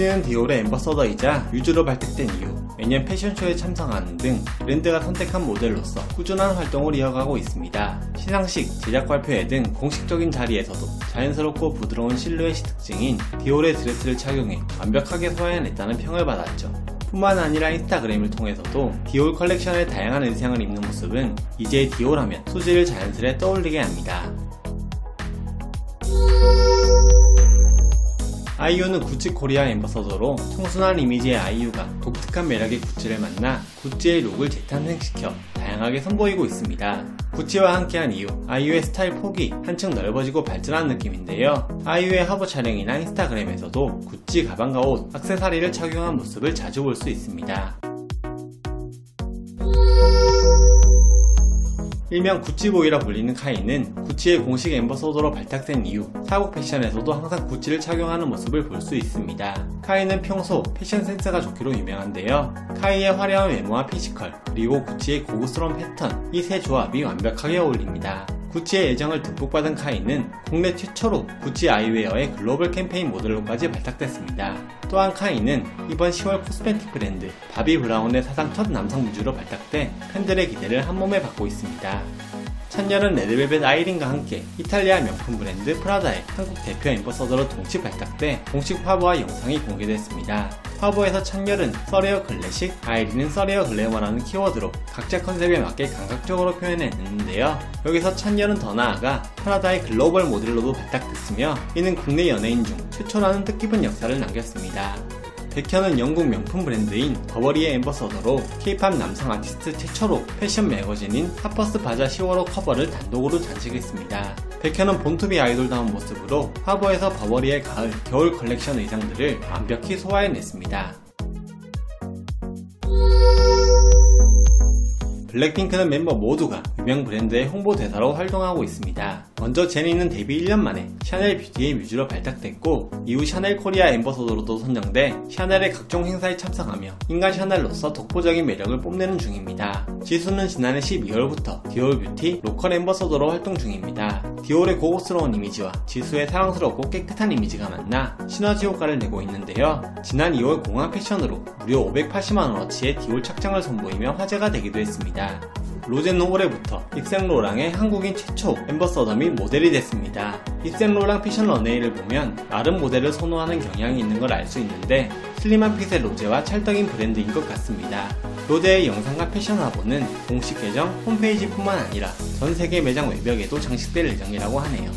셀린느는 디올의 ambassador이자 뮤즈로 발탁된 이후 매년 패션쇼에 참석하는 등 브랜드가 선택한 모델로서 꾸준한 활동을 이어가고 있습니다. 시상식, 제작 발표회 등 공식적인 자리에서도 자연스럽고 부드러운 실루엣이 특징인 디올의 드레스를 착용해 완벽하게 소화해냈다는 평을 받았죠. 뿐만 아니라 인스타그램을 통해서도 디올 컬렉션의 다양한 의상을 입는 모습은 이제 디올 하면 수지를 자연스레 떠올리게 합니다. 아이유는 구찌 코리아 ambassador로 청순한 이미지의 아이유가 독특한 매력의 구찌를 만나 구찌의 룩을 재탄생시켜 다양하게 선보이고 있습니다. 구찌와 함께한 이후, 아이유의 스타일 폭이 한층 넓어지고 발전한 느낌인데요. 아이유의 화보 촬영이나 인스타그램에서도 구찌 가방과 옷, 악세사리를 착용한 모습을 자주 볼 수 있습니다. 일명 구찌보이라 불리는 카이는 구찌의 공식 ambassador로 발탁된 이후 사복 패션에서도 항상 구찌를 착용하는 모습을 볼 수 있습니다. 카이는 평소 패션 센스가 좋기로 유명한데요. 카이의 화려한 외모와 피지컬, 그리고 구찌의 고급스러운 패턴, 이 세 조합이 완벽하게 어울립니다. 구찌의 애정을 듬뿍 받은 카이는 국내 최초로 구찌 아이웨어의 글로벌 캠페인 모델로까지 발탁됐습니다. 또한 카이는 이번 10월 cosmetic 브랜드 바비 브라운의 사상 첫 남성 뮤즈로 발탁돼 팬들의 기대를 한몸에 받고 있습니다. 찬열은 레드벨벳 아이린과 함께 이탈리아 명품 브랜드 프라다의 한국 대표 ambassador로 동시 발탁돼 공식 화보와 영상이 공개됐습니다. 화보에서 찬열은 surreal classic, 아이린은 surreal glamour라는 키워드로 각자 컨셉에 맞게 감각적으로 표현해냈는데요. 여기서 찬열은 더 나아가 프라다의 글로벌 모델로도 발탁됐으며 이는 국내 연예인 중 최초라는 뜻깊은 역사를 남겼습니다. 백현은 영국 명품 브랜드인 버버리의 ambassador로 K-팝 남성 아티스트 최초로 패션 매거진인 하퍼스 바자 10월호 커버를 단독으로 장식했습니다. 백현은 born to be 아이돌다운 모습으로 화보에서 버버리의 가을, 겨울 컬렉션 의상들을 완벽히 소화해냈습니다. 블랙핑크는 멤버 모두가 유명 브랜드의 홍보 대사로 활동하고 있습니다. 먼저 제니는 데뷔 1년 만에 샤넬 뷰티의 뮤즈로 발탁됐고 이후 샤넬 코리아 ambassador로도 선정돼 샤넬의 각종 행사에 참석하며 인간 샤넬로서 독보적인 매력을 뽐내는 중입니다. 지수는 지난해 12월부터 디올 뷰티 local ambassador로 활동 중입니다. 디올의 고급스러운 이미지와 지수의 사랑스럽고 깨끗한 이미지가 만나 시너지 효과를 내고 있는데요. 지난 2월 공항 패션으로 무려 580만원어치의 디올 착장을 선보이며 화제가 되기도 했습니다. 로제는 올해부터 입생로랑의 한국인 최초 ambassador 및 모델이 됐습니다. 입생로랑 패션 런웨이를 보면 마른 모델을 선호하는 경향이 있는 걸 알 수 있는데 슬림한 핏의 로제와 찰떡인 브랜드인 것 같습니다. 로제의 영상과 패션 화보는 공식 계정 홈페이지뿐만 아니라 전 세계 매장 외벽에도 장식될 예정이라고 하네요.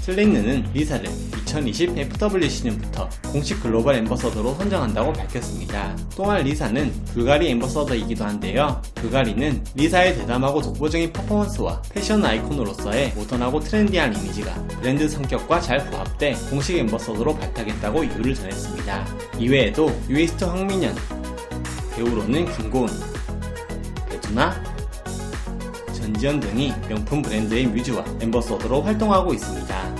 셀린느는 리사를 2020 FW 시즌부터 공식 글로벌 ambassador로 선정한다고 밝혔습니다. 또한 리사는 불가리 ambassador이기도 한데요. 불가리는 리사의 대담하고 독보적인 퍼포먼스와 패션 아이콘으로서의 모던하고 트렌디한 이미지가 브랜드 성격과 잘 부합돼 공식 엠버서더로 발탁했다고 이유를 전했습니다. 이외에도 유이스트 황민현, 배우로는 김고은, 배두나, 전지현 등이 명품 브랜드의 뮤즈와 엠버서더로 활동하고 있습니다.